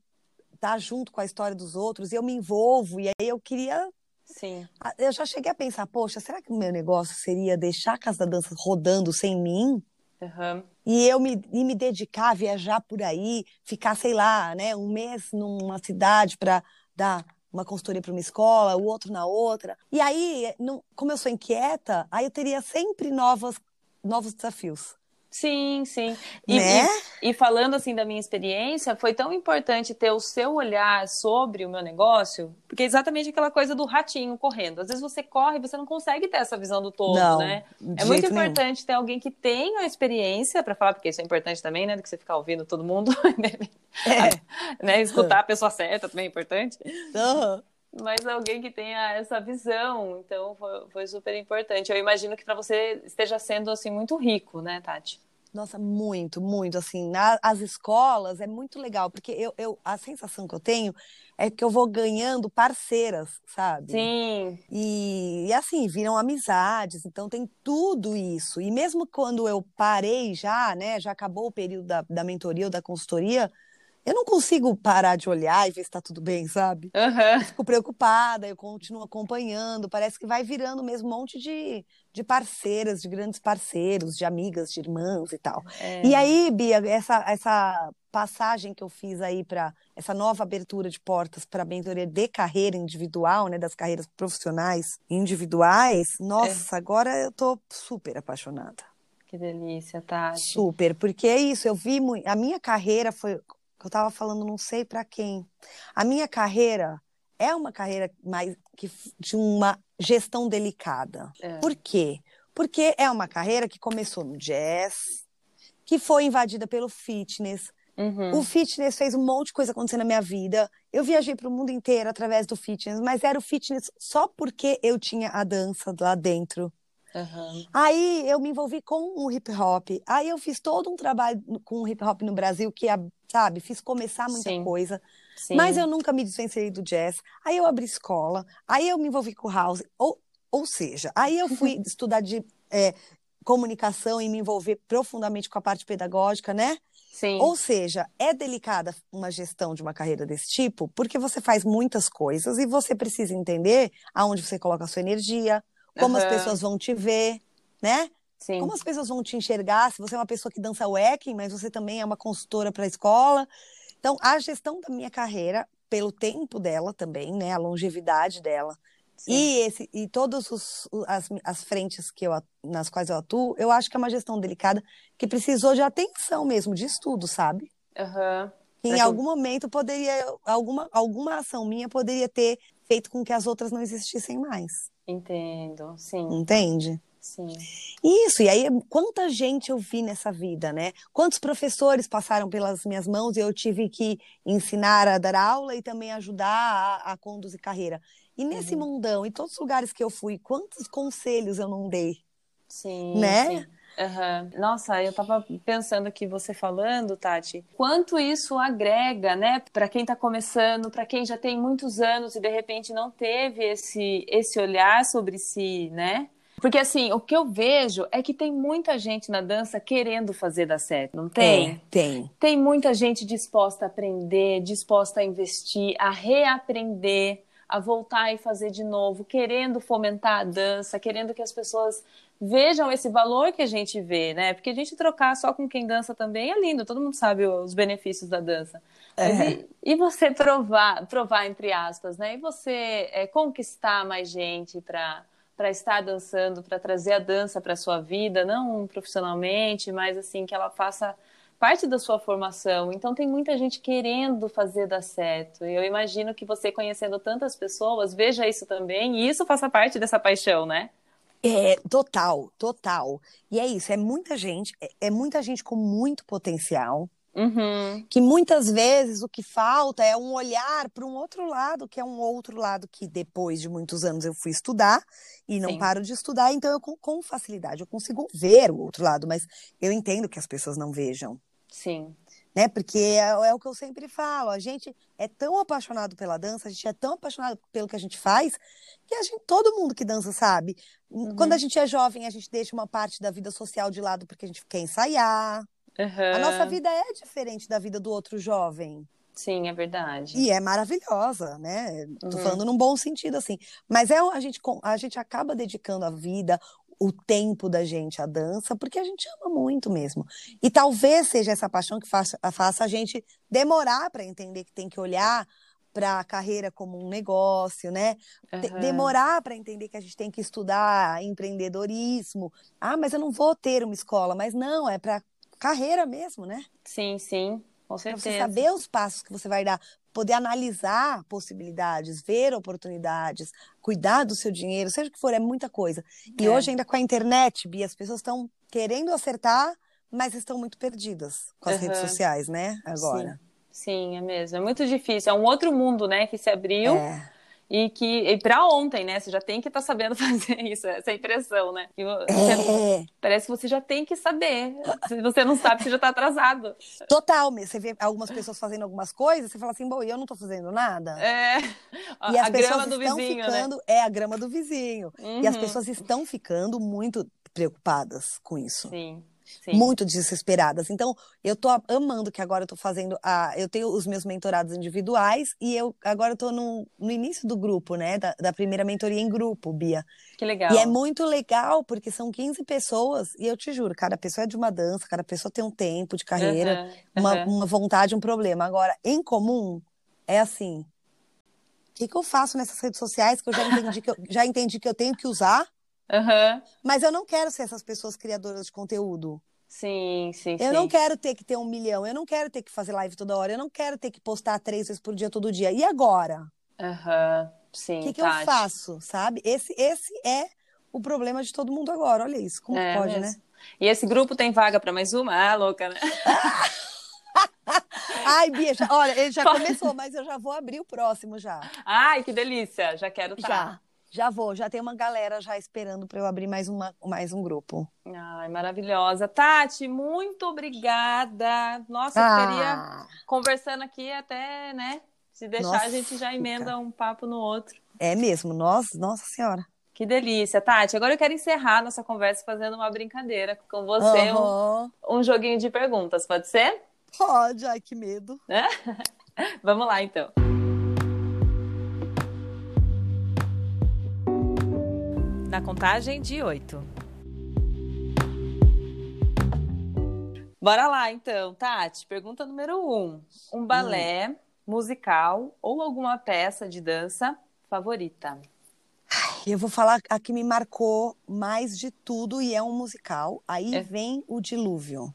estar junto com a história dos outros, e eu me envolvo, e aí eu queria. Sim. Eu já cheguei a pensar, poxa, será que o meu negócio seria deixar a casa da dança rodando sem mim? Uhum. E eu me, e me dedicar a viajar por aí, ficar, sei lá, né, um mês numa cidade para dar uma consultoria para uma escola, o outro na outra. E aí, não, como eu sou inquieta, aí eu teria sempre novas, novos desafios. Sim, sim. E, né? e, e, falando assim da minha experiência, foi tão importante ter o seu olhar sobre o meu negócio, porque é exatamente aquela coisa do ratinho correndo. Às vezes você corre e você não consegue ter essa visão do todo, não, né? É muito importante nenhum. ter alguém que tenha a experiência para falar, porque isso é importante também, né? Do que você ficar ouvindo todo mundo. É. né? Escutar a pessoa certa também é importante. Uhum mas alguém que tenha essa visão. Então foi, foi super importante. Eu imagino que para você esteja sendo assim muito rico, né, Tati? Nossa, muito, muito. Assim, nas as escolas é muito legal, porque eu, eu, a sensação que eu tenho é que eu vou ganhando parceiras, sabe? Sim. E, e assim, viram amizades, então tem tudo isso. E mesmo quando eu parei já, né, já acabou o período da, da mentoria ou da consultoria, eu não consigo parar de olhar e ver se está tudo bem, sabe? Uhum. fico preocupada, eu continuo acompanhando, parece que vai virando mesmo um monte de, de parceiras, de grandes parceiros, de amigas, de irmãs e tal. É. E aí, Bia, essa, essa passagem que eu fiz aí para essa nova abertura de portas para a mentoria de carreira individual, né, das carreiras profissionais individuais, nossa, é. agora eu tô super apaixonada. Que delícia, tá? Super, porque é isso, eu vi muito, a minha carreira foi eu estava falando, não sei para quem. A minha carreira é uma carreira mais que, de uma gestão delicada. É. Por quê? Porque é uma carreira que começou no jazz, que foi invadida pelo fitness. Uhum. O fitness fez um monte de coisa acontecer na minha vida. Eu viajei para o mundo inteiro através do fitness, mas era o fitness só porque eu tinha a dança lá dentro. Uhum. Aí eu me envolvi com o hip hop. Aí eu fiz todo um trabalho com o hip hop no Brasil que, sabe, fiz começar muita Sim. coisa. Sim. Mas eu nunca me desvencilhei do jazz. Aí eu abri escola. Aí eu me envolvi com o house. Ou, ou seja, aí eu fui estudar de é, comunicação e me envolver profundamente com a parte pedagógica, né? Sim. Ou seja, é delicada uma gestão de uma carreira desse tipo, porque você faz muitas coisas e você precisa entender aonde você coloca a sua energia, como uhum. as pessoas vão te ver, né? Sim. Como as pessoas vão te enxergar, se você é uma pessoa que dança wacking, mas você também é uma consultora para a escola. Então, a gestão da minha carreira, pelo tempo dela também, né? A longevidade dela. Sim. E, esse, e todas as, as frentes que eu, nas quais eu atuo, eu acho que é uma gestão delicada que precisou de atenção mesmo, de estudo, sabe? Uhum. Em algum momento poderia, alguma, alguma ação minha poderia ter feito com que as outras não existissem mais. Entendo, sim. Entende? Sim. Isso, e aí quanta gente eu vi nessa vida, né? Quantos professores passaram pelas minhas mãos e eu tive que ensinar a dar aula e também ajudar a, a conduzir carreira. E nesse uhum. mundão, em todos os lugares que eu fui, quantos conselhos eu não dei? Sim. Né? Sim. Uhum. Nossa, eu tava pensando aqui você falando, Tati, quanto isso agrega, né, para quem tá começando, para quem já tem muitos anos e de repente não teve esse esse olhar sobre si, né? Porque assim, o que eu vejo é que tem muita gente na dança querendo fazer dar certo, não tem? É, tem. Tem muita gente disposta a aprender, disposta a investir, a reaprender, a voltar e fazer de novo, querendo fomentar a dança, querendo que as pessoas vejam esse valor que a gente vê, né? Porque a gente trocar só com quem dança também é lindo, todo mundo sabe os benefícios da dança. É. E, e, você provar, provar entre aspas, né? E você é, conquistar mais gente para para estar dançando, para trazer a dança para sua vida, não profissionalmente, mas assim que ela faça parte da sua formação. Então tem muita gente querendo fazer dar certo. E eu imagino que você conhecendo tantas pessoas, veja isso também, e isso faça parte dessa paixão, né? É, total, total. E é isso, é muita gente, é, é muita gente com muito potencial, Uhum. Que muitas vezes o que falta é um olhar para um outro lado, que é um outro lado que depois de muitos anos eu fui estudar e não Sim. paro de estudar, então eu com, com, facilidade eu consigo ver o outro lado, mas eu entendo que as pessoas não vejam. Sim. Né? Porque é, é o que eu sempre falo, a gente é tão apaixonado pela dança, a gente é tão apaixonado pelo que a gente faz, que a gente, todo mundo que dança sabe. Uhum. Quando a gente é jovem, a gente deixa uma parte da vida social de lado porque a gente quer ensaiar, Uhum. A nossa vida é diferente da vida do outro jovem. Sim, é verdade. E é maravilhosa, né? Tô uhum. falando num bom sentido, assim. Mas é, a, gente, a gente acaba dedicando a vida, o tempo da gente à dança, porque a gente ama muito mesmo. E talvez seja essa paixão que faça, faça a gente demorar para entender que tem que olhar para a carreira como um negócio, né? Uhum. Demorar para entender que a gente tem que estudar empreendedorismo. Ah, mas eu não vou ter uma escola. Mas não, é para carreira mesmo, né? Sim, sim, com certeza. Pra você saber os passos que você vai dar, poder analisar possibilidades, ver oportunidades, cuidar do seu dinheiro, seja o que for, é muita coisa. E é. hoje, ainda com a internet, Bia, as pessoas estão querendo acertar, mas estão muito perdidas com as uhum. redes sociais, né? Agora. Sim. Sim, é mesmo. É muito difícil. É um outro mundo, né, que se abriu. É e que para ontem, né? Você já tem que estar tá sabendo fazer isso, essa impressão, né? Você, é. Parece que você já tem que saber. Se você não sabe, você já está atrasado. Total, você vê algumas pessoas fazendo algumas coisas, você fala assim, bom, eu não estou fazendo nada. É. A, e as a pessoas estão vizinho, né? ficando, né? é a grama do vizinho. Uhum. E as uhum. pessoas estão ficando muito preocupadas com isso. Sim. Sim. muito desesperadas. Então, eu tô amando que agora eu tô fazendo a. Eu tenho os meus mentorados individuais e eu agora eu tô no, no início do grupo, né? Da, da, primeira mentoria em grupo, Bia. Que legal. E é muito legal, porque são 15 pessoas, e eu te juro, cada pessoa é de uma dança, cada pessoa tem um tempo de carreira, uhum, uma, uhum. uma vontade, um problema. Agora, em comum, é assim. O que, que eu faço nessas redes sociais que eu já entendi que eu, já entendi que eu tenho que usar? Uhum. Mas eu não quero ser essas pessoas criadoras de conteúdo. Sim, sim, Eu sim. não quero ter que ter um milhão, eu não quero ter que fazer live toda hora, eu não quero ter que postar três vezes por dia todo dia. E agora? Aham, uhum. sim. O que, que eu faço, sabe? Esse, esse é o problema de todo mundo agora. Olha isso, como é, pode, mesmo. né? E esse grupo tem vaga para mais uma? Ah, louca, né? Ai, Bia, já, olha, ele já começou, mas eu já vou abrir o próximo já. Ai, que delícia, já quero estar. Tá. Já, já vou, já tem uma galera já esperando para eu abrir mais, uma, mais um grupo. Ai, maravilhosa. Tati, muito obrigada. Nossa, ah. eu queria conversando aqui até, né? Se deixar, Nossa, a gente já emenda fica. um papo no outro. É mesmo, nossa, nossa senhora. Que delícia, Tati. Agora eu quero encerrar nossa conversa fazendo uma brincadeira com você, uhum. um, um joguinho de perguntas, pode ser? Pode, ai que medo. Vamos lá então. Na contagem de oito. Bora lá então, Tati. Pergunta número um: um balé hum. musical ou alguma peça de dança favorita? Eu vou falar a que me marcou mais de tudo e é um musical. Aí é. vem o Dilúvio.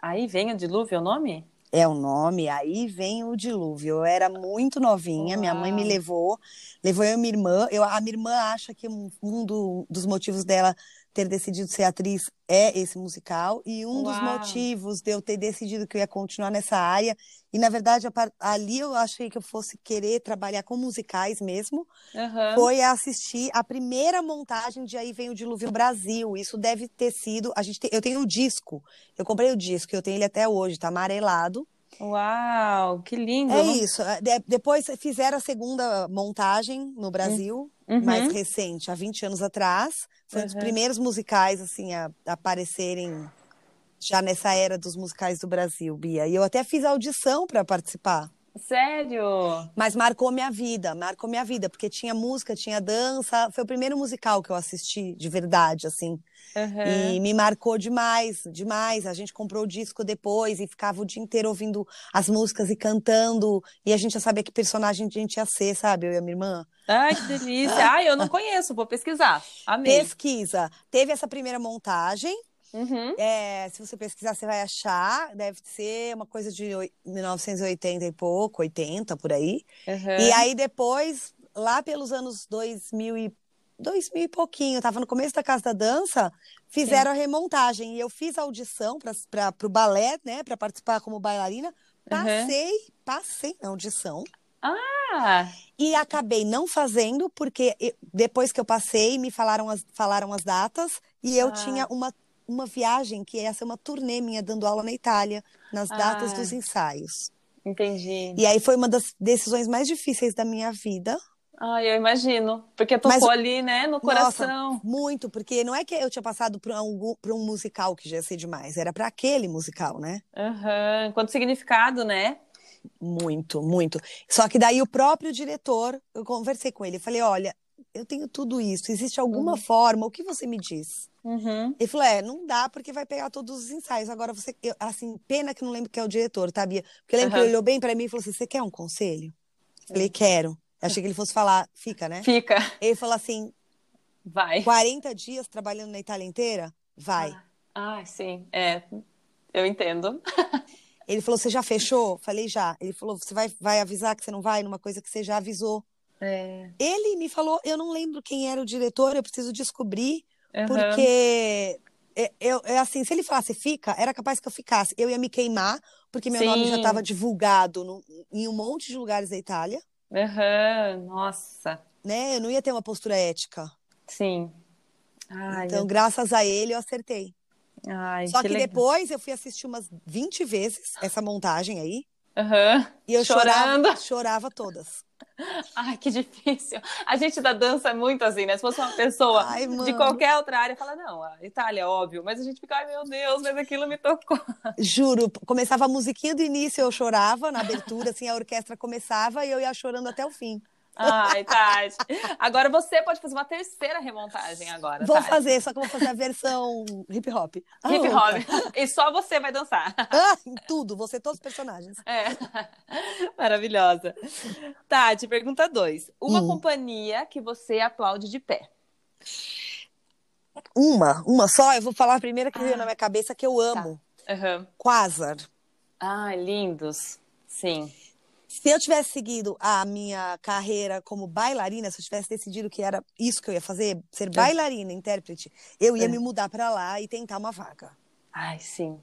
Aí vem o dilúvio, é o nome? É o nome, aí vem o dilúvio. Eu era muito novinha, Uau. minha mãe me levou, levou eu e minha irmã. Eu, a minha irmã acha que um do, dos motivos dela ter decidido ser atriz é esse musical e um Uau. dos motivos de eu ter decidido que eu ia continuar nessa área e na verdade ali eu achei que eu fosse querer trabalhar com musicais mesmo uhum. foi assistir a primeira montagem de aí vem o dilúvio Brasil isso deve ter sido a gente tem, eu tenho o disco eu comprei o disco eu tenho ele até hoje tá amarelado Uau, que lindo! É isso. É, de, depois fizeram a segunda montagem no Brasil, uhum. mais recente, há 20 anos atrás. Foi uhum. um dos uhum. primeiros musicais assim a, a aparecerem já nessa era dos musicais do Brasil, Bia. E eu até fiz audição para participar. Sério? Mas marcou minha vida, marcou minha vida, porque tinha música, tinha dança. Foi o primeiro musical que eu assisti de verdade, assim. Uhum. E me marcou demais, demais. A gente comprou o disco depois e ficava o dia inteiro ouvindo as músicas e cantando. E a gente já sabia que personagem a gente ia ser, sabe? Eu e a minha irmã. Ai, que delícia. Ai, eu não conheço, vou pesquisar. Amei. Pesquisa. Teve essa primeira montagem. Uhum. É, se você pesquisar, você vai achar. Deve ser uma coisa de 1980 e pouco, 80 por aí. Uhum. E aí depois, lá pelos anos 2000 e, 2000 e pouquinho, tava no começo da Casa da Dança, fizeram Sim. a remontagem. E eu fiz a audição para o balé, né, para participar como bailarina. Passei, uhum. passei na audição. Ah! E acabei não fazendo, porque depois que eu passei, me falaram as, falaram as datas e eu ah. tinha uma uma viagem que ia ser uma turnê minha dando aula na Itália, nas datas ah, dos ensaios. Entendi. E aí foi uma das decisões mais difíceis da minha vida. Ah, eu imagino. Porque tocou Mas, ali, né, no coração. Nossa, muito, porque não é que eu tinha passado por um, por um musical que já ia ser demais, era para aquele musical, né? Aham. Uhum. Quanto significado, né? Muito, muito. Só que daí o próprio diretor, eu conversei com ele, falei, olha, eu tenho tudo isso, existe alguma uhum. forma, o que você me diz? Uhum. Ele falou, é, não dá porque vai pegar todos os ensaios. Agora você, eu, assim, pena que não lembro quem é o diretor, tá, Bia? Porque eu lembro uhum. que ele olhou bem para mim e falou assim, você quer um conselho? Eu falei, quero. Eu achei que ele fosse falar, fica, né? Fica. Ele falou assim, vai. 40 dias trabalhando na Itália inteira? Vai. Ah, ah sim, é, eu entendo. ele falou, você já fechou? Falei, já. Ele falou, você vai, vai avisar que você não vai numa coisa que você já avisou. É. Ele me falou, eu não lembro quem era o diretor, eu preciso descobrir, uhum. porque eu, eu, assim, se ele falasse fica, era capaz que eu ficasse. Eu ia me queimar, porque meu Sim. nome já estava divulgado no, em um monte de lugares da Itália. Uhum. Nossa. Né? Eu não ia ter uma postura ética. Sim. Ai, então, graças a ele, eu acertei. Ai, Só que, que depois eu fui assistir umas 20 vezes essa montagem aí. Uhum. E eu Chorando. chorava, chorava todas. Ai, que difícil. A gente da dança é muito assim, né? Se fosse uma pessoa ai, de qualquer outra área, fala, não, a Itália, é óbvio. Mas a gente fica, ai meu Deus, mas aquilo me tocou. Juro, começava a musiquinha do início, eu chorava na abertura, assim, a orquestra começava e eu ia chorando até o fim. Ai, Tati. Agora você pode fazer uma terceira remontagem agora. Vou Tati. fazer, só que eu vou fazer a versão hip hop. Ah, hip hop. E só você vai dançar. Ah, tudo, você todos os personagens. É. Maravilhosa. Tati, pergunta dois. Uma hum. companhia que você aplaude de pé. Uma, uma só. Eu vou falar a primeira que veio ah. na minha cabeça que eu amo. Tá. Uhum. Quasar. Ah, lindos. Sim. Se eu tivesse seguido a minha carreira como bailarina, se eu tivesse decidido que era isso que eu ia fazer, ser é. bailarina, intérprete, eu ia é. me mudar para lá e tentar uma vaga. Ai, sim.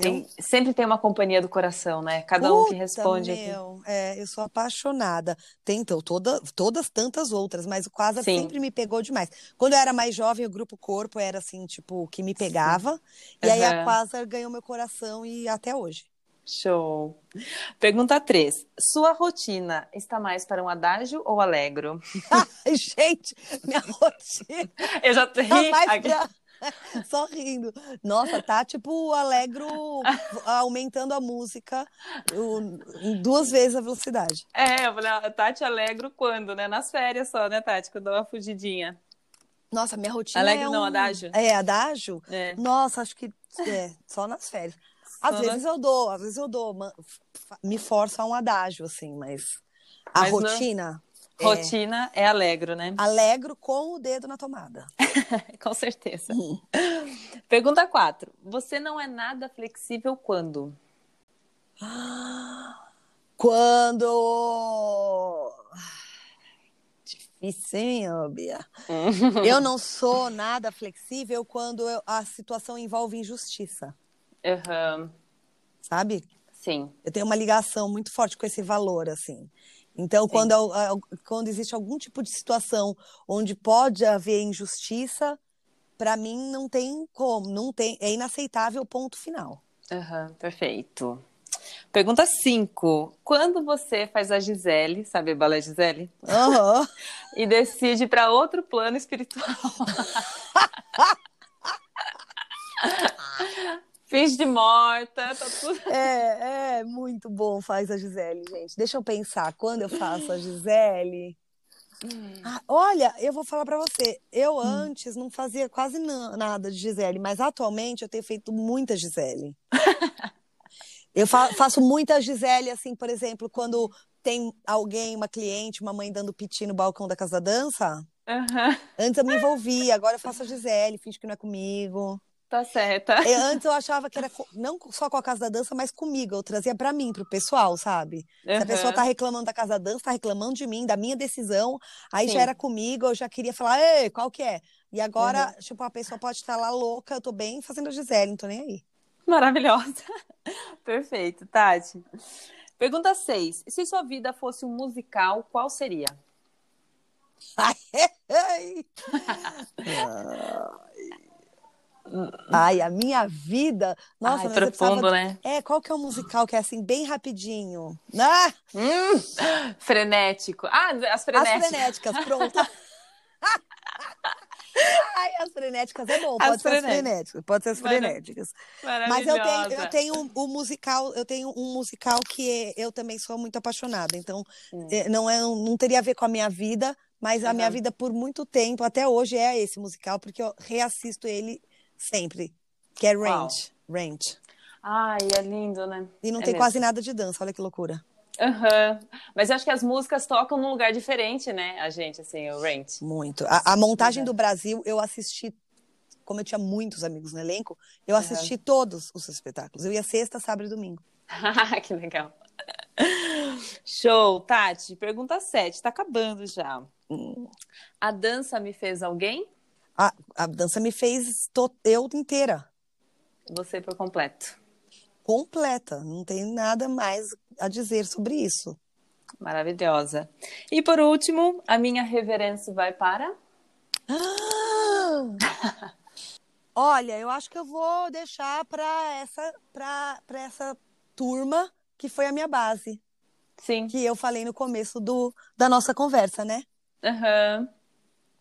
Tem, sempre tem uma companhia do coração, né? Cada Puta um que responde meu. É, eu sou apaixonada. Tentam toda, todas tantas outras, mas o Quasar sempre me pegou demais. Quando eu era mais jovem, o Grupo Corpo era assim, tipo, que me pegava. Sim. E uhum. aí a Quasar ganhou meu coração e até hoje. Show. Pergunta 3. Sua rotina está mais para um adágio ou alegro? Ai, gente, minha rotina. Eu já tenho. Tá mais pra... Só rindo. Nossa, tá tipo alegro aumentando a música duas vezes a velocidade. É, eu falei, ah, Tati alegro quando, né? Nas férias só, né, Tati? Quando dou uma fugidinha. Nossa, minha rotina alegre é um... não, adágio? É, adágio? É. Nossa, acho que é, só nas férias. Às vezes eu dou, às vezes eu dou, me forço a um adágio, assim, mas a mas rotina... Não... É. Rotina é alegro, né? Alegro com o dedo na tomada. com certeza. Uhum. Pergunta 4. Você não é nada flexível quando? Quando. Difícil, hein, Bia? eu não sou nada flexível quando eu, a situação envolve injustiça. Uhum. Sabe? Sim. Eu tenho uma ligação muito forte com esse valor, assim. Então, quando, quando existe algum tipo de situação onde pode haver injustiça, para mim não tem como, não tem, é inaceitável, ponto final. Uhum, perfeito. Pergunta 5. Quando você faz a Gisele, sabe a balé Gisele? Uhum. e decide para outro plano espiritual. Finge de morta, tá tudo. É, é muito bom faz a Gisele, gente. Deixa eu pensar, quando eu faço a Gisele. Hum. Ah, olha, eu vou falar para você. Eu hum. antes não fazia quase nada de Gisele, mas atualmente eu tenho feito muita Gisele. eu fa faço muita Gisele, assim, por exemplo, quando tem alguém, uma cliente, uma mãe dando piti no balcão da casa da dança. Uhum. Antes eu me envolvia, agora eu faço a Gisele, finge que não é comigo. Tá certa. É, antes eu achava que era não só com a casa da dança, mas comigo. Eu trazia para mim, pro pessoal, sabe? Uhum. Se a pessoa tá reclamando da casa da dança, tá reclamando de mim, da minha decisão, aí Sim. já era comigo, eu já queria falar, ei, qual que é? E agora, uhum. tipo, a pessoa pode estar lá louca, eu tô bem fazendo a Gisele, não tô nem aí. Maravilhosa. Perfeito, Tati. Pergunta 6. Se sua vida fosse um musical, qual seria? Ai, ai. ai. Ai, a minha vida. Nossa, Ai, profundo, de... né? É, qual que é o musical que é assim, bem rapidinho? Ah! Hum, frenético. Ah, as frenéticas. As frenéticas, pronto. Ai, as frenéticas é bom, pode as ser frenéticas. as frenéticas, pode ser as frenéticas. Mas eu tenho, eu tenho um, um, musical, eu tenho um musical que eu também sou muito apaixonada. Então, hum. É, não é, não teria a ver com a minha vida, mas uhum. a minha vida por muito tempo, até hoje, é esse musical, porque eu reassisto ele sempre. Que é Range. Range. Ai, é lindo, né? E não é tem mesmo. quase nada de dança, olha que loucura. Uhum. Mas eu acho que as músicas tocam num lugar diferente, né? A gente, assim, o Range. Muito. A, a montagem uhum. do Brasil, eu assisti, como eu tinha muitos amigos no elenco, eu assisti uhum. todos os espetáculos. Eu ia sexta, sábado e domingo. que legal. Show, Tati. Pergunta 7, tá acabando já. Hum. A dança me fez alguém? A, a dança me fez to, eu inteira. Você por completo. Completa. Não tem nada mais a dizer sobre isso. Maravilhosa. E por último, a minha reverência vai para. Ah! Olha, eu acho que eu vou deixar para essa, essa turma que foi a minha base. Sim. Que eu falei no começo do, da nossa conversa, né? Aham. Uhum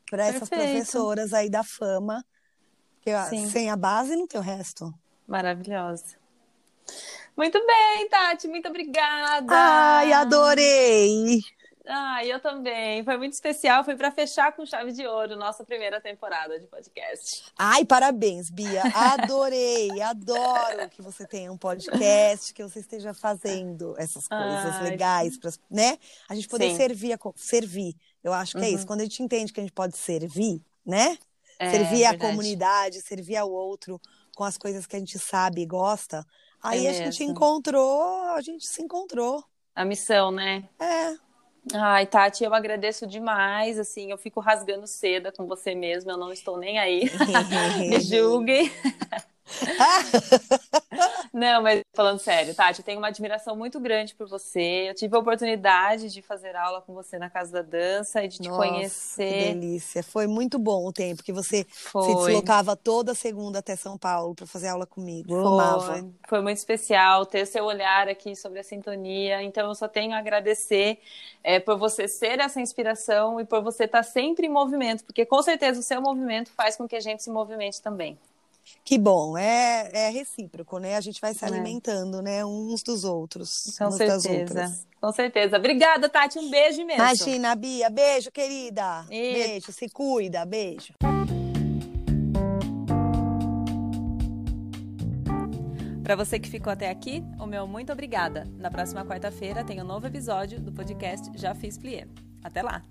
para essas professoras aí da fama. Que sem a base não tem o resto. Maravilhosa. Muito bem, Tati, muito obrigada. Ai, adorei. Ai, eu também. Foi muito especial. Foi para fechar com chave de ouro nossa primeira temporada de podcast. Ai, parabéns, Bia. Adorei, adoro que você tenha um podcast, que você esteja fazendo essas coisas Ai. legais, pra, né? A gente poder servir, a, servir eu acho que uhum. é isso. Uhum. Quando a gente entende que a gente pode servir, né? É, servir a comunidade, servir ao outro com as coisas que a gente sabe e gosta, aí é a gente encontrou, a gente se encontrou. A missão, né? É. Ai, Tati, eu agradeço demais, assim, eu fico rasgando seda com você mesmo, eu não estou nem aí. Me julguem. Não, mas falando sério, Tati, eu tenho uma admiração muito grande por você. Eu tive a oportunidade de fazer aula com você na Casa da Dança e de te Nossa, conhecer. Que delícia. Foi muito bom o tempo que você Foi. se deslocava toda segunda até São Paulo para fazer aula comigo. Eu Foi. amava. Foi muito especial ter seu olhar aqui sobre a sintonia. Então, eu só tenho a agradecer é, por você ser essa inspiração e por você estar sempre em movimento, porque com certeza o seu movimento faz com que a gente se movimente também. Que bom, é, é recíproco, né? A gente vai se é. alimentando, né? Uns dos outros. Com certeza. Com certeza. Obrigada, Tati. Um beijo imenso. Imagina, Bia. Beijo, querida. Beijo. Se cuida. Beijo. Para você que ficou até aqui, o meu muito obrigada. Na próxima quarta-feira tem um novo episódio do podcast Já Fiz Plié. Até lá!